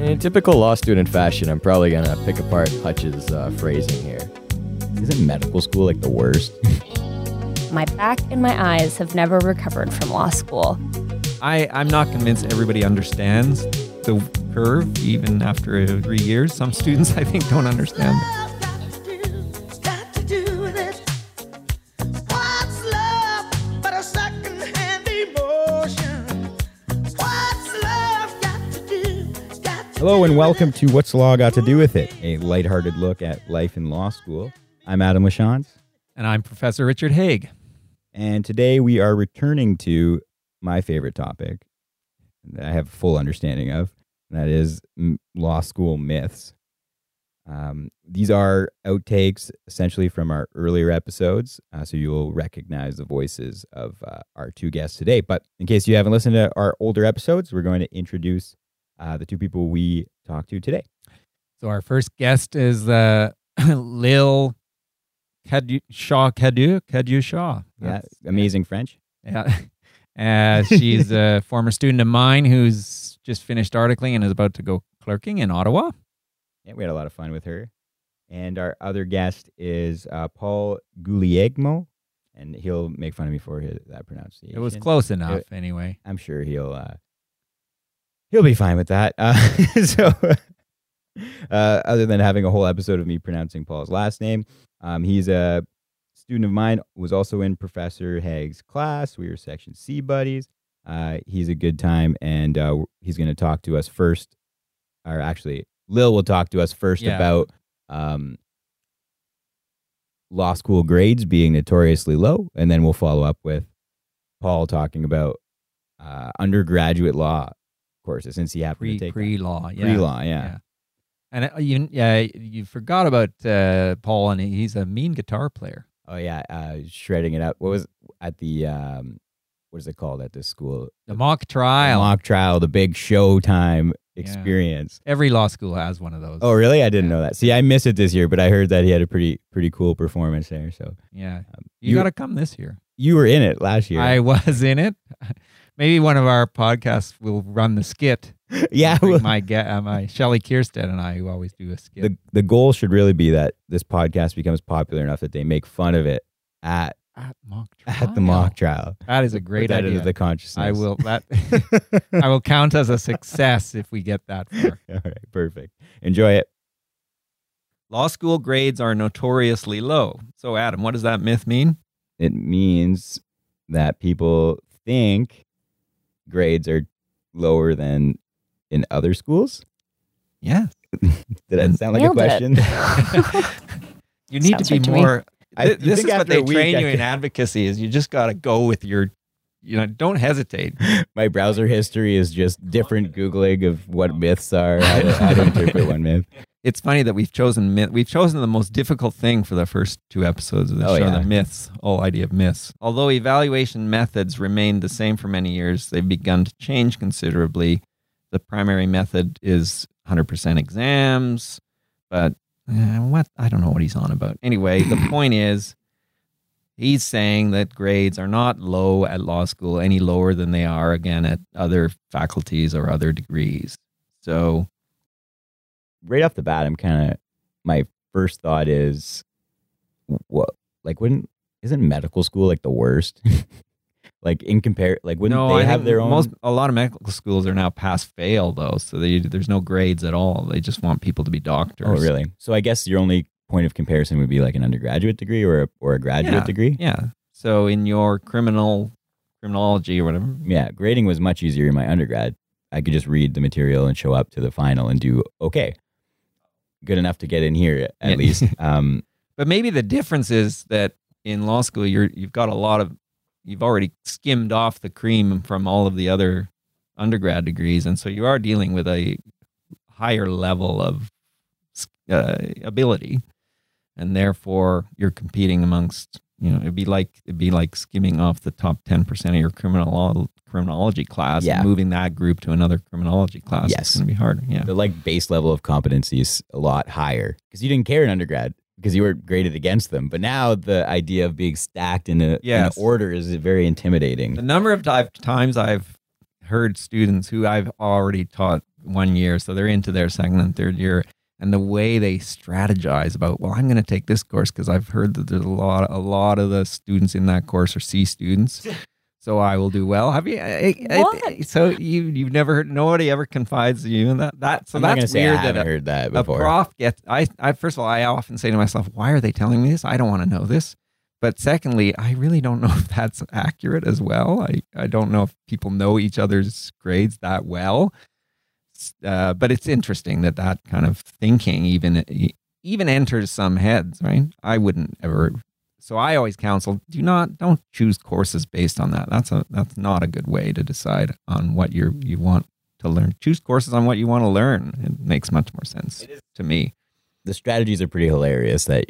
In typical law student fashion, I'm probably gonna pick apart Hutch's uh, phrasing here. Isn't medical school like the worst? My back and my eyes have never recovered from law school. I, I'm not convinced everybody understands the curve, even after three years. Some students, I think, don't understand it. Hello and welcome to What's Law Got to Do with It, a lighthearted look at life in law school. I'm Adam Lachance, And I'm Professor Richard Haig. and today we are returning to my favorite topic that I have a full understanding of, and that is law school myths. Um, these are outtakes essentially from our earlier episodes, uh, so you'll recognize the voices of uh, our two guests today. But in case you haven't listened to our older episodes, we're going to introduce uh, the two people we talked to today. So our first guest is uh, Lil Cadu- Shaw Cadu Cadu Shaw. Yeah, amazing French. Yeah. Uh, she's a former student of mine who's just finished articling and is about to go clerking in Ottawa. Yeah, we had a lot of fun with her. And our other guest is uh, Paul Guglielmo, and he'll make fun of me for his, that pronunciation. It was close enough, anyway. I'm sure he'll uh, he'll be fine with that. Uh, so, uh, other than having a whole episode of me pronouncing Paul's last name, um, he's a student of mine. Was also in Professor Haig's class. We were Section C buddies. Uh, he's a good time, and uh, he's going to talk to us first. Or actually, Lil will talk to us first Yeah. about um, law school grades being notoriously low, and then we'll follow up with Paul talking about uh, undergraduate law courses since he happened Pre to take pre law, yeah. pre-law, yeah. And uh, you, yeah, you forgot about uh, Paul, and he's a mean guitar player. Oh yeah, uh, shredding it up. What was at the um, what is it called at this school? The mock trial. The mock trial, the big showtime experience. Every law school has one of those. Oh really? I didn't know that. See, I missed it this year, but I heard that he had a pretty pretty cool performance there. So yeah. um, You, got to come this year. you were in it last year. I was in it. Maybe one of our podcasts will run the skit. yeah. Bring well, my ga- uh, my Shelley Kierstead and I who always do a skit. the the goal should really be that this podcast becomes popular enough that they make fun of it at at mock trial. at the mock trial. That is a great that idea. into the consciousness. I will that I will count as a success if we get that far. All right, perfect. Enjoy it. Law school grades are notoriously low. So Adam, what does that myth mean? It means that people think grades are lower than in other schools. Yeah. Did that sound like a Nailed it. question? You need Sounds to right be to more I- Th- you this is what they week train you in advocacy is you just got to go with your you know don't hesitate My browser history is just different googling of what myths are, how to, how to interpret one myth. It's funny that we've chosen myth we've chosen the most difficult thing for the first two episodes of the Oh, show yeah. the myths whole idea of myths. Although evaluation methods remained the same for many years they've begun to change considerably. The primary method is 100% exams but eh, what? I don't know what he's on about. Anyway the point is he's saying that grades are not low at law school any lower than they are again at other faculties or other degrees. So Right off the bat, I'm kind of my first thought is, what like wouldn't isn't medical school like the worst? like in compare, like wouldn't no, they I have their own? Most a lot of medical schools are now pass fail though, so they, there's no grades at all. They just want people to be doctors. oh, really? So I guess your only point of comparison would be like an undergraduate degree or a, or a graduate Yeah. degree. Yeah. So in your criminal criminology or whatever, Yeah, grading was much easier in my undergrad. I could just read the material and show up to the final and do okay. Good enough to get in here at Yeah. least. Um, but maybe the difference is that in law school you're you've got a lot of you've already skimmed off the cream from all of the other undergrad degrees, and so you are dealing with a higher level of uh, ability, and therefore you're competing amongst you know it'd be like it'd be like skimming off the top ten percent of your criminal criminology class Yeah. and moving that group to another criminology class. Yes. it's gonna be harder. Yeah, the like base level of competency is a lot higher because you didn't care in undergrad because you were graded against them. But now the idea of being stacked in a in Yes. an order is very intimidating. the number of ti- times I've heard students who I've already taught one year, so they're into their second and third year, and the way they strategize about, well, I'm going to take this course because I've heard that there's a lot, a lot of the students in that course are C students. So I will do well. Have you? I, I- What? so you you've never heard? Nobody ever confides to you in that. That so I'm not gonna that's say weird I that haven't a, heard that before. a before. prof gets. I, I first of all, I often say to myself, why are they telling me this? I don't want to know this. But secondly, I really don't know if that's accurate as well. I, I don't know if people know each other's grades that well. S- Uh, but it's interesting that that kind of thinking even even enters some heads, right? I wouldn't ever. So I always counsel: do not don't choose courses based on that. That's a that's not a good way to decide on what you you want to learn. Choose courses on what you want to learn. It makes much more sense to me. the strategies are pretty hilarious that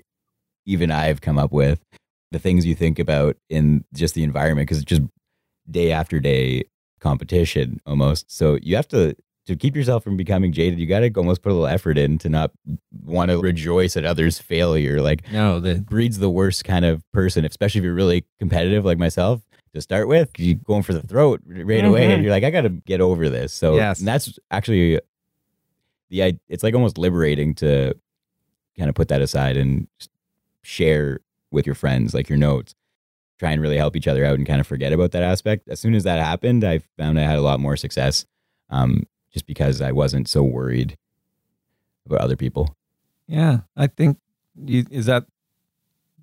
even I've come up with. The things you think about in just the environment because it's just day after day competition almost. So you have to to keep yourself from becoming jaded. You got to almost put a little effort in to not want to rejoice at others' failure. Like No, the breeds the worst kind of person, especially if you're really competitive like myself. To start with, you're going for the throat right away, Mhm. and you're like, I got to get over this. So Yes. and that's actually the it's like almost liberating to kind of put that aside and share with your friends like your notes try and really help each other out and kind of forget about that aspect as soon as that happened i found i had a lot more success um, just because i wasn't so worried about other people Yeah, I think you, is that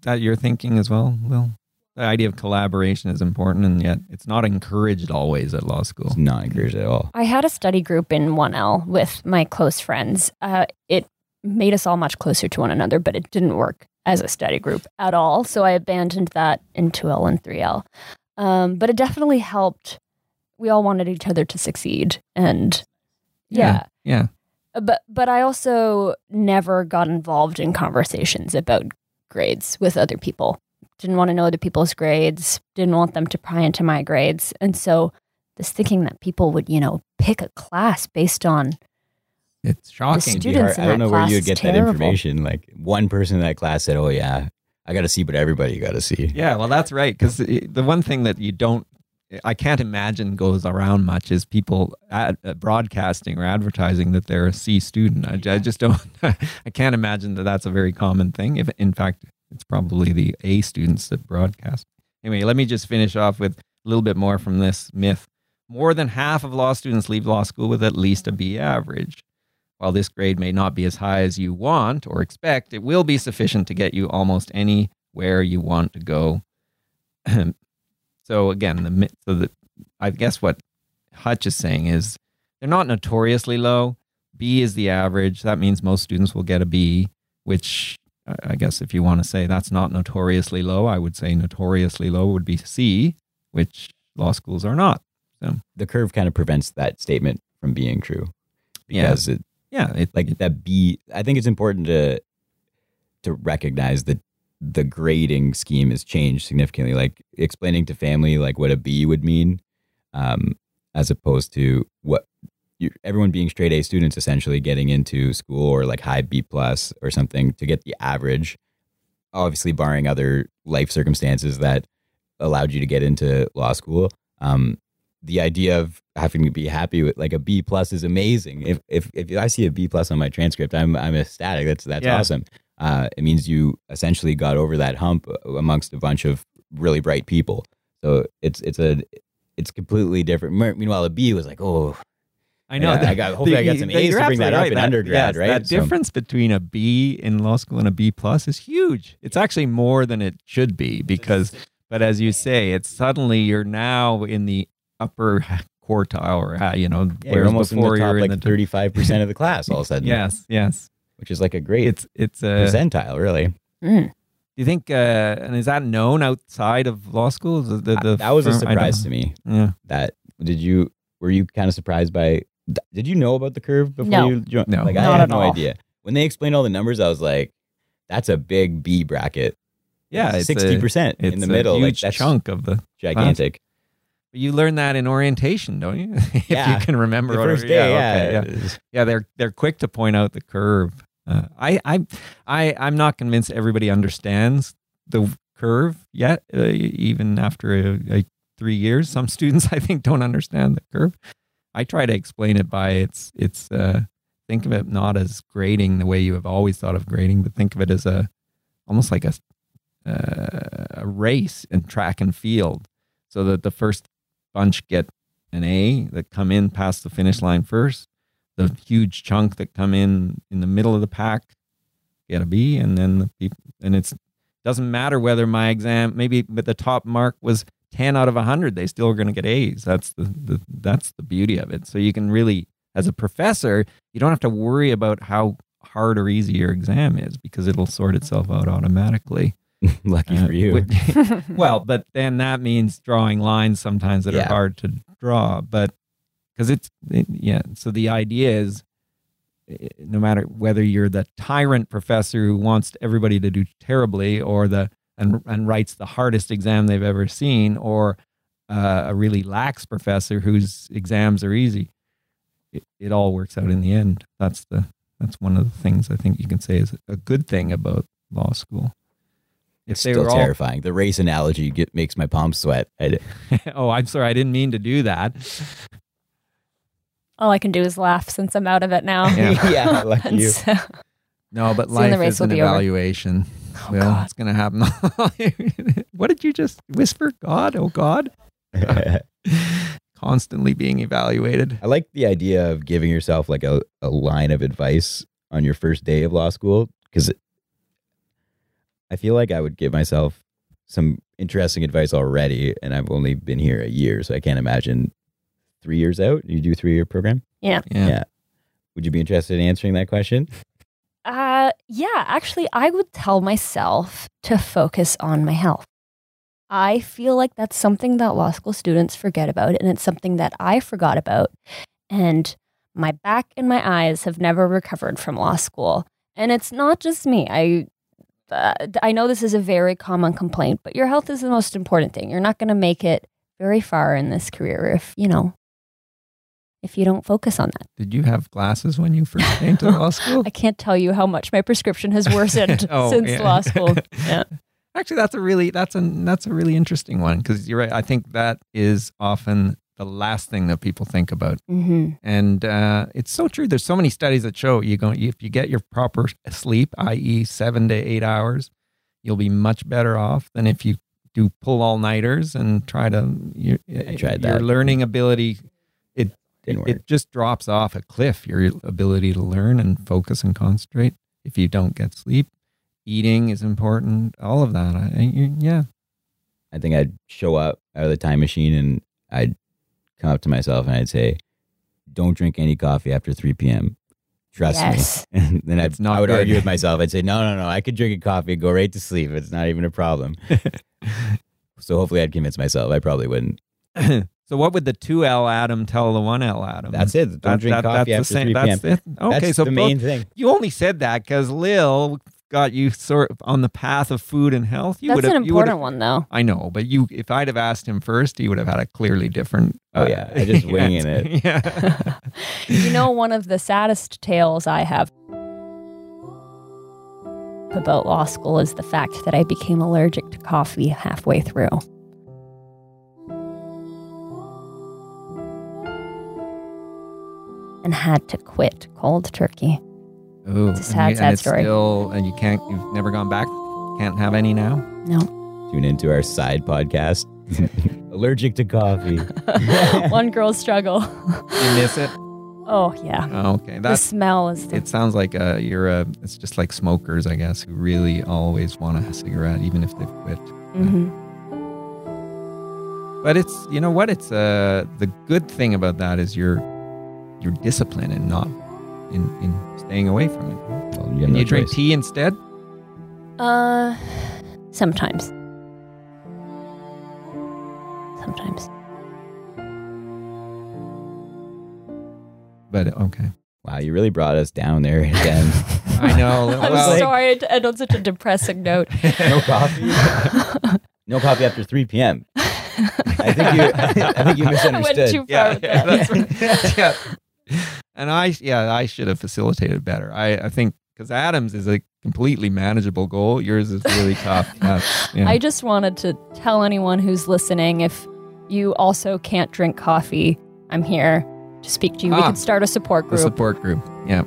that you're thinking as well. Well, the idea of collaboration is important, and yet it's not encouraged always at law school. it's not encouraged at all I had a study group in 1L with my close friends. Uh, it made us all much closer to one another, but it didn't work as a study group at all. So I abandoned that in 2L and 3L. Um, but it definitely helped. We all wanted each other to succeed. And yeah. Yeah, But but I also never got involved in conversations about grades with other people. Didn't want to know other people's grades. Didn't want them to pry into my grades. And so this thinking that people would, you know, pick a class based on it's shocking. stu- It'd be Students in i don't that know where you would is get that information like one person in that class said oh yeah i got to see what everybody got to see yeah, well, that's right. Because the one thing that you don't, I can't imagine goes around much is people ad, uh, broadcasting or advertising that they're a C student. I, I just don't. I can't imagine that that's a very common thing. If in fact, it's probably the A students that broadcast. Anyway, let me just finish off with a little bit more from this myth. More than half of law students leave law school with at least a B average. While this grade may not be as high as you want or expect, it will be sufficient to get you almost anywhere you want to go. so again, the so the I guess what Hutch is saying is they're not notoriously low. B is the average. That means most students will get a B, which I guess if you want to say that's not notoriously low, I would say notoriously low would be C, which law schools are not. So the curve kind of prevents that statement from being true Yeah. because it Yeah, it, like it- that b i think it's important to to recognize that the grading scheme has changed significantly like explaining to family like what a b would mean um as opposed to what you, everyone being straight a students essentially getting into school or like high b plus or something to get the average obviously barring other life circumstances that allowed you to get into law school um the idea of having to be happy with like a B plus is amazing. If if if I see a B plus on my transcript, I'm I'm ecstatic. That's that's Yeah. awesome. Uh, it means you essentially got over that hump amongst a bunch of really bright people. So it's it's a it's completely different. Meanwhile, a B was like, oh, I know. I got- hopefully I got some A's to bring that up in undergrad, yes, right? That So- difference between a B in law school and a B plus is huge. It's actually more than it should be because, but as you say, it's suddenly you're now in the upper quartile or uh, you know, yeah, you're almost in the top you're like in the thirty five percent of the class all of a sudden. Yes, yes. Which is like a great It's it's a. percentile, really. Mm. do you think? Uh, and is that known outside of law school? The, the, the that was a firm- I don't surprise to me. Yeah. that did you were you kind of surprised by did you know about the curve before No. you joined No. like Not i had no all. idea when they explained all the numbers i was like that's a big b bracket Yeah, it's 60% It's in the a middle like huge that's chunk of the. gigantic You learn that in orientation, don't you? if Yeah. you can remember. the whatever- first day yeah, okay, yeah. yeah they're they're quick to point out the curve uh, I, I i i'm not convinced everybody understands the curve yet uh, even after a, a three years. Some students, I think, don't understand the curve. I try to explain it by it's it's uh, think of it not as grading the way you have always thought of grading, but think of it as a almost like a uh, a race in track and field, so that the first bunch get an A that come in past the finish line first. The huge chunk that come in in the middle of the pack get a B, and then the people, and it's doesn't matter whether my exam maybe but the top mark was 10 out of 100 they still are going to get a's that's the, the that's the beauty of it so you can really as a professor you don't have to worry about how hard or easy your exam is because it'll sort itself out automatically Lucky Uh, for you. well but then that means drawing lines sometimes that Yeah. are hard to draw but because it's it, yeah so the idea is eh, no matter whether you're the tyrant professor who wants everybody to do terribly or the and, and writes the hardest exam they've ever seen or uh, a really lax professor whose exams are easy it, it all works out in the end that's the that's one of the things i think you can say is a good thing about law school if It's still were all terrifying. The race analogy get, makes my palms sweat. Oh i'm sorry i didn't mean to do that All I can do is laugh since I'm out of it now. Yeah. yeah, lucky And you. so- no but Soon the life race is will an evaluation Oh, well God. it's gonna happen what did you just whisper god oh god constantly being evaluated I like the idea of giving yourself like a, a line of advice on your first day of law school because I feel like I would give myself some interesting advice already, and I've only been here a year, so I can't imagine three years out. You do three year program. yeah, Yeah. Would you be interested in answering that question? Uh, yeah, actually, I would tell myself to focus on my health. I feel like that's something that law school students forget about, and it's something that I forgot about. And my back and my eyes have never recovered from law school. And it's not just me. I uh, I know this is a very common complaint, but your health is the most important thing. You're not going to make it very far in this career if, you know, if you don't focus on that. did you have glasses when you first came to law school I can't tell you how much my prescription has worsened Oh, since yeah. law school. Yeah. Actually, that's a really that's a that's a really interesting one because you're right. I think that is often the last thing that people think about, Mm-hmm. and uh, it's so true. There's so many studies that show you go if you get your proper sleep, i.e., seven to eight hours, you'll be much better off than if you do pull all nighters and try to. You, I tried that. Your learning ability Didn't work. it just drops off a cliff. Your ability to learn and focus and concentrate if you don't get sleep. Eating is important. All of that. I, I, yeah. I think I'd show up out of the time machine and I'd come up to myself and I'd say, "Don't drink any coffee after 3 p.m. Trust Yes. me." And then I'd, not I would good. argue with myself. I'd say, "No, no, no. I could drink a coffee and go right to sleep. It's not even a problem." so hopefully, I'd convince myself. I probably wouldn't. so what would the two L Adam tell the one L Adam? That's it. Don't That- drink that- coffee that's after the 3 same- p.m. That's it. Okay, That's so the both- main thing. you only said that because Lil got you sort of on the path of food and health. You That's would've- an you would've- important one, though. I know, but you, if I'd have asked him first, he would have had a clearly different. uh, Oh, yeah. I just winging it. Yeah. you know, one of the saddest tales I have about law school is the fact that I became allergic to coffee halfway through. And had to quit cold turkey. Oh, It's a and sad, you- sad and it's story. Still, and you can't. You've never gone back. Can't have any now. No. Tune into our side podcast. Allergic to coffee. one girl's struggle. You miss it. Oh, yeah. Oh, okay, the that's. smell is the It sounds like uh, you're a. It's just like smokers, I guess, who really always want a cigarette, even if they've quit. Mhm. But it's you know what? It's uh the good thing about that is your your discipline and not in in staying away from it. Well, you, Can no you drink choice. tea instead? Uh, sometimes. Sometimes. But okay, Wow, you really brought us down there again. I know. I'm well, sorry to end on such a depressing note. no coffee. no coffee after 3 p.m. I think you. I think you I went misunderstood. too far yeah, with yeah, that. that's right. yeah. And I, yeah, I should have facilitated better. I, I think because Adams is a completely manageable goal. Yours is really tough. Yeah. I just wanted to tell anyone who's listening if you also can't drink coffee, I'm here to speak to you. We Ah. could start a support The group. support group. Yeah.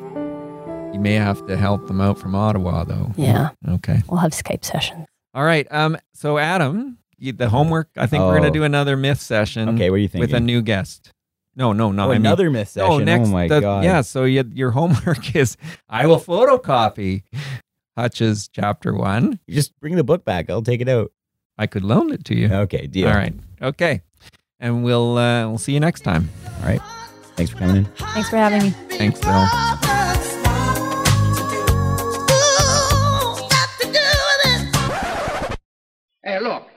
You may have to help them out from Ottawa, though. yeah, Okay. we'll have Skype sessions. All right. Um. So Adam, the homework. I think we're Oh. gonna do another myth session. Okay, what do you think? With a new guest. No, no, no. oh, I mean- another myth session. No, next. oh my the- god. Yeah. So you, your homework is I will photocopy Hutch's chapter one. You just bring the book back. I'll take it out. I could loan it to you. Okay, deal. All right. Okay. And we'll uh, we'll see you next time. All right. Thanks for coming in. Thanks for having me. Thanks, Phil. Hey, look.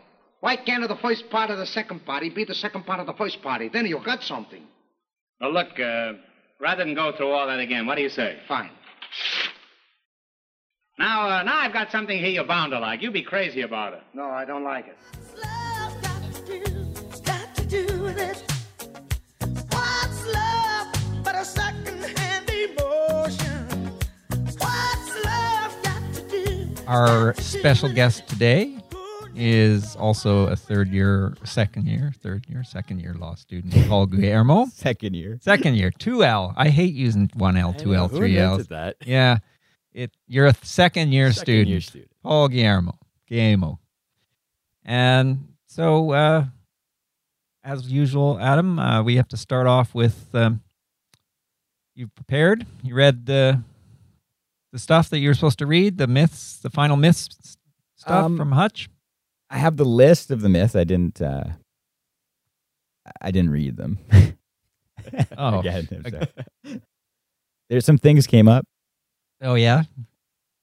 Why can't the first part of the second party be the second part of the first party? Then you've got something. Well, look, uh, rather than go through all that again, what do you say? Fine. Now, uh, now I've got something here you're bound to like. You'd be crazy about it. No, I don't like it. love got to do, got to do with it? What's love but a second-hand emotion? What's love got to do? Our special guest today is also a third year, second year, third year, second year law student, Paul Guillermo. Second year. Second year, 2L. I hate using 1L, 2L, 3L. that? Yeah. It you're a second year Second student. year student. Paul Guillermo. Guillermo. And so uh as usual, Adam, uh, we have to start off with um, you prepared? You read the the stuff that you were supposed to read, the myths, the final myths stuff Um, from Hutch? I have the list of the myths. I didn't. uh I didn't read them. Oh. Again. There's some things came up. Oh yeah,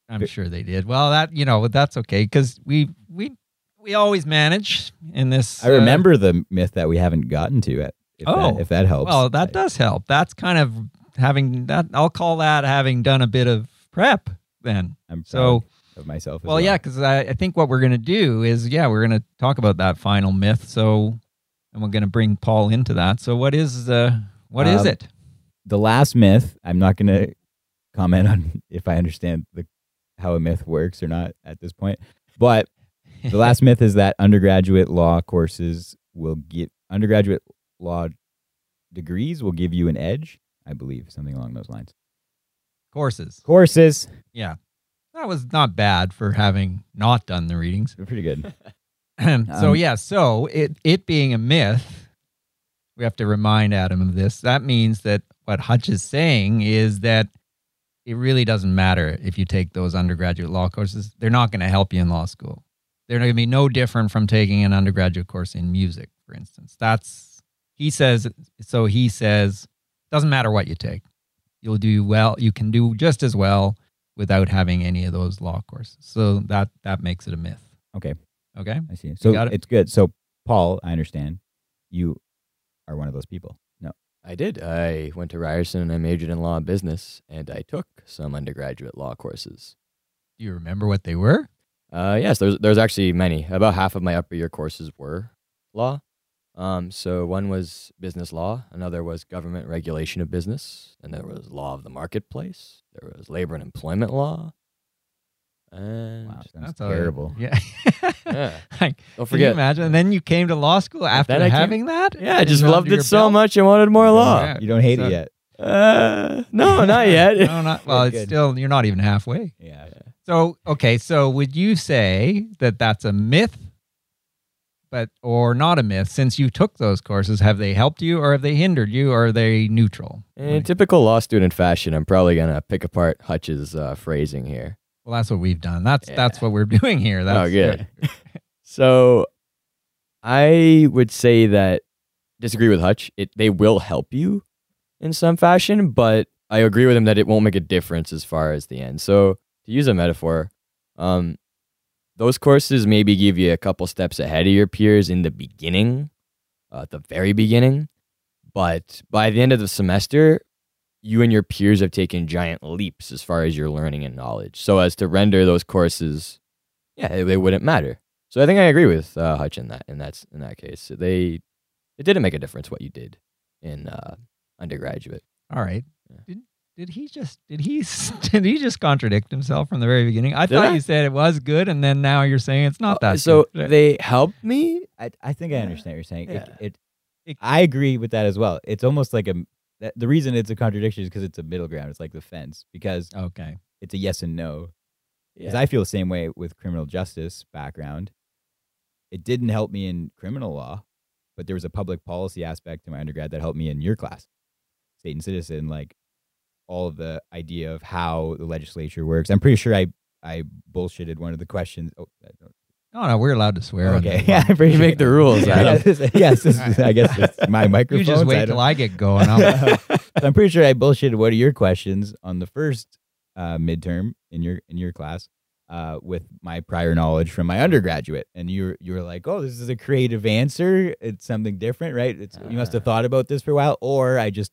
I'm sure they did. Well, that you know that's okay because we we we always manage in this. I uh, remember the myth that we haven't gotten to it. If Oh. that, if that helps. Well, that I- does help. That's kind of having that. I'll call that having done a bit of prep. Then, I'm so of myself. As well, yeah, because I, I think what we're gonna do is yeah, we're gonna talk about that final myth. So, and we're gonna bring Paul into that. So, what is uh, what is Um, it? the last myth. I'm not going to comment on if I understand the how a myth works or not at this point. But the last myth is that undergraduate law courses will get undergraduate law degrees will give you an edge. I believe something along those lines. Courses. Courses, Yeah, that was not bad for having not done the readings. they're pretty good. so Um, yeah, so it it being a myth, we have to remind Adam of this. That means that what Hutch is saying is that it really doesn't matter if you take those undergraduate law courses. They're not going to help you in law school. They're going to be no different from taking an undergraduate course in music, for instance. That's he says. So he says doesn't matter what you take. You'll do well. You can do just as well without having any of those law courses. So that that makes it a myth. Okay, Okay. I see. So it? it's good. So Paul, I understand you are one of those people. No, I did. I went to Ryerson and I majored in law and business, and I took some undergraduate law courses. Do you remember what they were? Uh, yes, there's there's actually many. About half of my upper year courses were law. Um, so one was business law, another was government regulation of business, and there was law of the marketplace. There was labor and employment law, and wow, that's a- terrible. yeah. yeah, Like, don't Can you forget. imagine? And then you came to law school after then I came- having that? Yeah, I just loved it so belt? much I wanted more law. Yeah. You don't hate So- it yet. Uh, no, not yet. No, not well. It's Good. still you're not even halfway. Yeah. So okay, so would you say that that's a myth, but or not a myth? Since you took those courses, have they helped you, or have they hindered you, or are they neutral? In typical law student fashion, I'm probably gonna pick apart Hutch's uh, phrasing here. Well, that's what we've done. That's that's what we're doing here. That's oh, good. so, I would say that disagree with Hutch. It they will help you in some fashion, but I agree with him that it won't make a difference as far as the end. So, to use a metaphor, um, those courses maybe give you a couple steps ahead of your peers in the beginning, uh, at the very beginning, but by the end of the semester, you and your peers have taken giant leaps as far as your learning and knowledge. So as to render those courses, yeah, they, they wouldn't matter. So I think I agree with uh, Hutch in that in that in that case. They it didn't make a difference what you did in uh, undergraduate. All right. Yeah. Did, Did he just did he did he just contradict himself from the very beginning? I Did thought I? you said it was good, and then now you're saying it's not uh, that. so good. they helped me. I, I think I understand what you're saying. It, Yeah. it, It- I agree with that as well. It's almost like a that, the reason it's a contradiction is because it's a middle ground. It's like the fence because okay, it's a yes and no. Because Yeah. I feel the same way with criminal justice background. It didn't help me in criminal law, but there was a public policy aspect to my undergrad that helped me in your class, state and citizen, like all of the idea of how the legislature works. I'm pretty sure I I bullshitted one of the questions. Oh, I don't- no, no, we're allowed to swear. okay, this yeah, one. I'm You sure. make the rules, Yeah, Adam. yes, this is, I guess it's my microphone. You just wait till I get going. I'll, So I'm pretty sure I bullshitted one of your questions on the first uh, midterm in your in your class uh, with my prior knowledge from my undergraduate, and you were, you were like, "Oh, this is a creative answer. It's something different, right? It's, you must have Ah. thought about this for a while." Or I just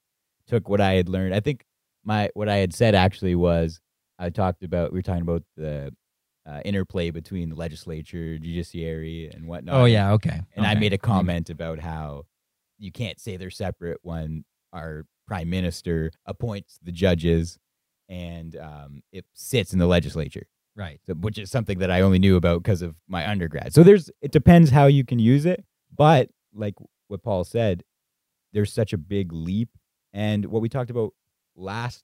took what I had learned. I think my what I had said actually was I talked about we were talking about the uh, interplay between the legislature, judiciary, and whatnot. oh yeah, okay. And I made a comment about how you can't say they're separate when our prime minister appoints the judges and um, it sits in the legislature, Right. so, which is something that I only knew about because of my undergrad. So there's it depends how you can use it, but like what Paul said, there's such a big leap, and what we talked about last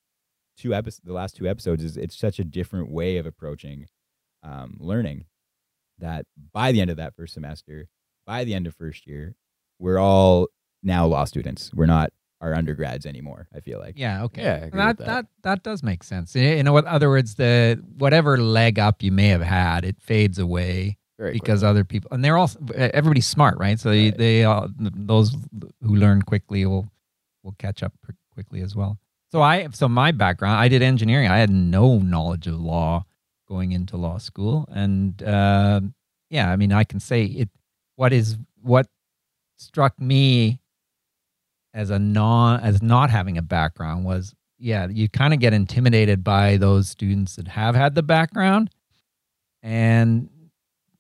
two episodes, the last two episodes, is it's such a different way of approaching um, learning that by the end of that first semester, by the end of first year, we're all now law students. We're not our undergrads anymore. I feel like. Yeah. Okay. Yeah, that, that that. that does make sense. In in other words, the whatever leg up you may have had, it fades away Very because quickly. other people, and they're all everybody's smart, right? So they, Right. they all, those who learn quickly will will catch up pr- quickly as well. So I so my background, I did engineering. I had no knowledge of law going into law school, and uh, yeah, I mean, I can say it. What is what struck me as a non as not having a background was yeah you kind of get intimidated by those students that have had the background and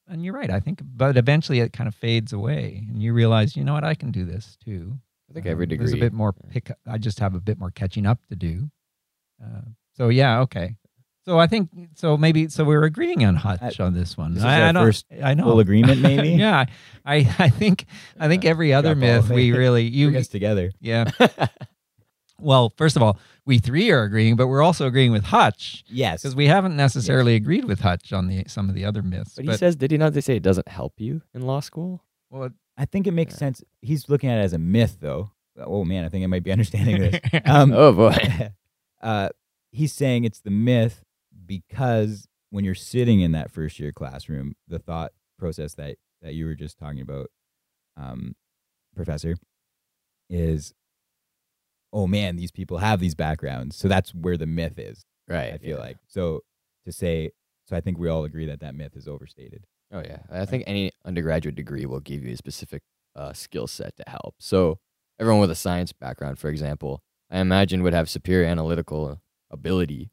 and you're right i think but eventually it kind of fades away and you realize you know what i can do this too I think every Um, degree. there's a bit more pick i just have a bit more catching up to do uh, so yeah okay so i think so maybe so we're agreeing on hutch on this one This is I, our I first I know Full agreement, maybe. yeah I, I think i think every other myth we really you Bring us together. yeah well, first of all, we three are agreeing, but we're also agreeing with Hutch Yes. because we haven't necessarily agreed with Hutch on the some of the other myths. But he says, did he not They say it doesn't help you in law school? Well, I think it makes sense. He's looking at it as a myth, though. Oh man, I think I might be understanding this. Um, oh boy. uh, he's saying it's the myth because when you're sitting in that first year classroom, the thought process that that you were just talking about, um, professor, is, oh man, these people have these backgrounds, so that's where the myth is. right. I feel yeah. like so to say. So I think we all agree that that myth is overstated. Oh yeah, I think any undergraduate degree will give you a specific uh, skill set to help. So everyone with a science background, for example, I imagine would have superior analytical ability.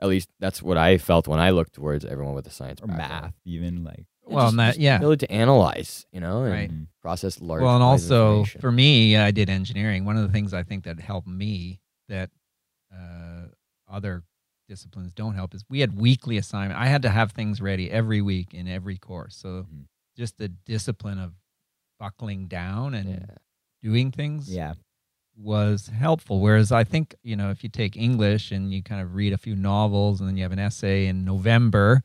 At least that's what I felt when I looked towards everyone with a science Or background. math, even like well, just- and that, just yeah. ability to analyze, you know, and Right. Process large. Well, and bodies of also information. for me, I did engineering. One of the things I think that helped me that uh, other disciplines don't help is we had weekly assignment. I had to have things ready every week in every course. So Mhm. just the discipline of buckling down and yeah. doing things yeah, was helpful. Whereas I think, you know, if you take English and you kind of read a few novels and then you have an essay in November,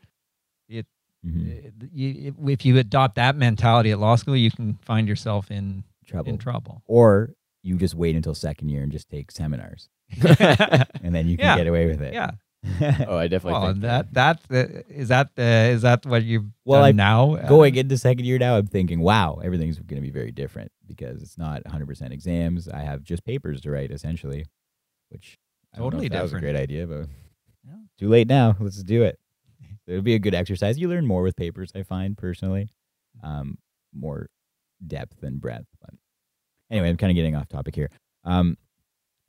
Mhm. uh, you, if you adopt that mentality at law school, you can find yourself in, trouble. in trouble. or you just wait until second year and just take seminars, and then you can Yeah. get away with it. yeah. Oh, I definitely Well, think that that uh, is that uh, is that what you've Well, done I- now? Going into second year now, I'm thinking, wow, everything's going to be very different because it's not 100% exams. I have just papers to write, essentially, which I don't know Totally that was a great idea, but Yeah. too late now. Let's do it. It'll be a good exercise. You learn more with papers, I find personally, um, more depth and breadth. But anyway, I'm kind of getting off topic here. Um,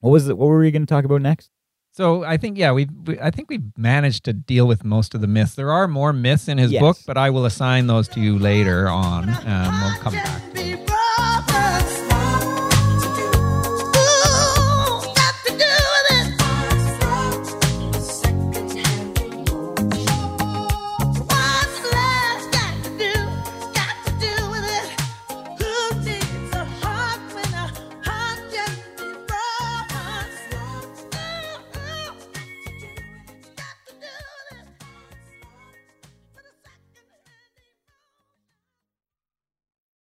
what was it? What were we going to talk about next? So I think yeah, we we I think we've managed to deal with most of the myths. There are more myths in his Yes. book, but I will assign those to you later on. Um, we'll come back.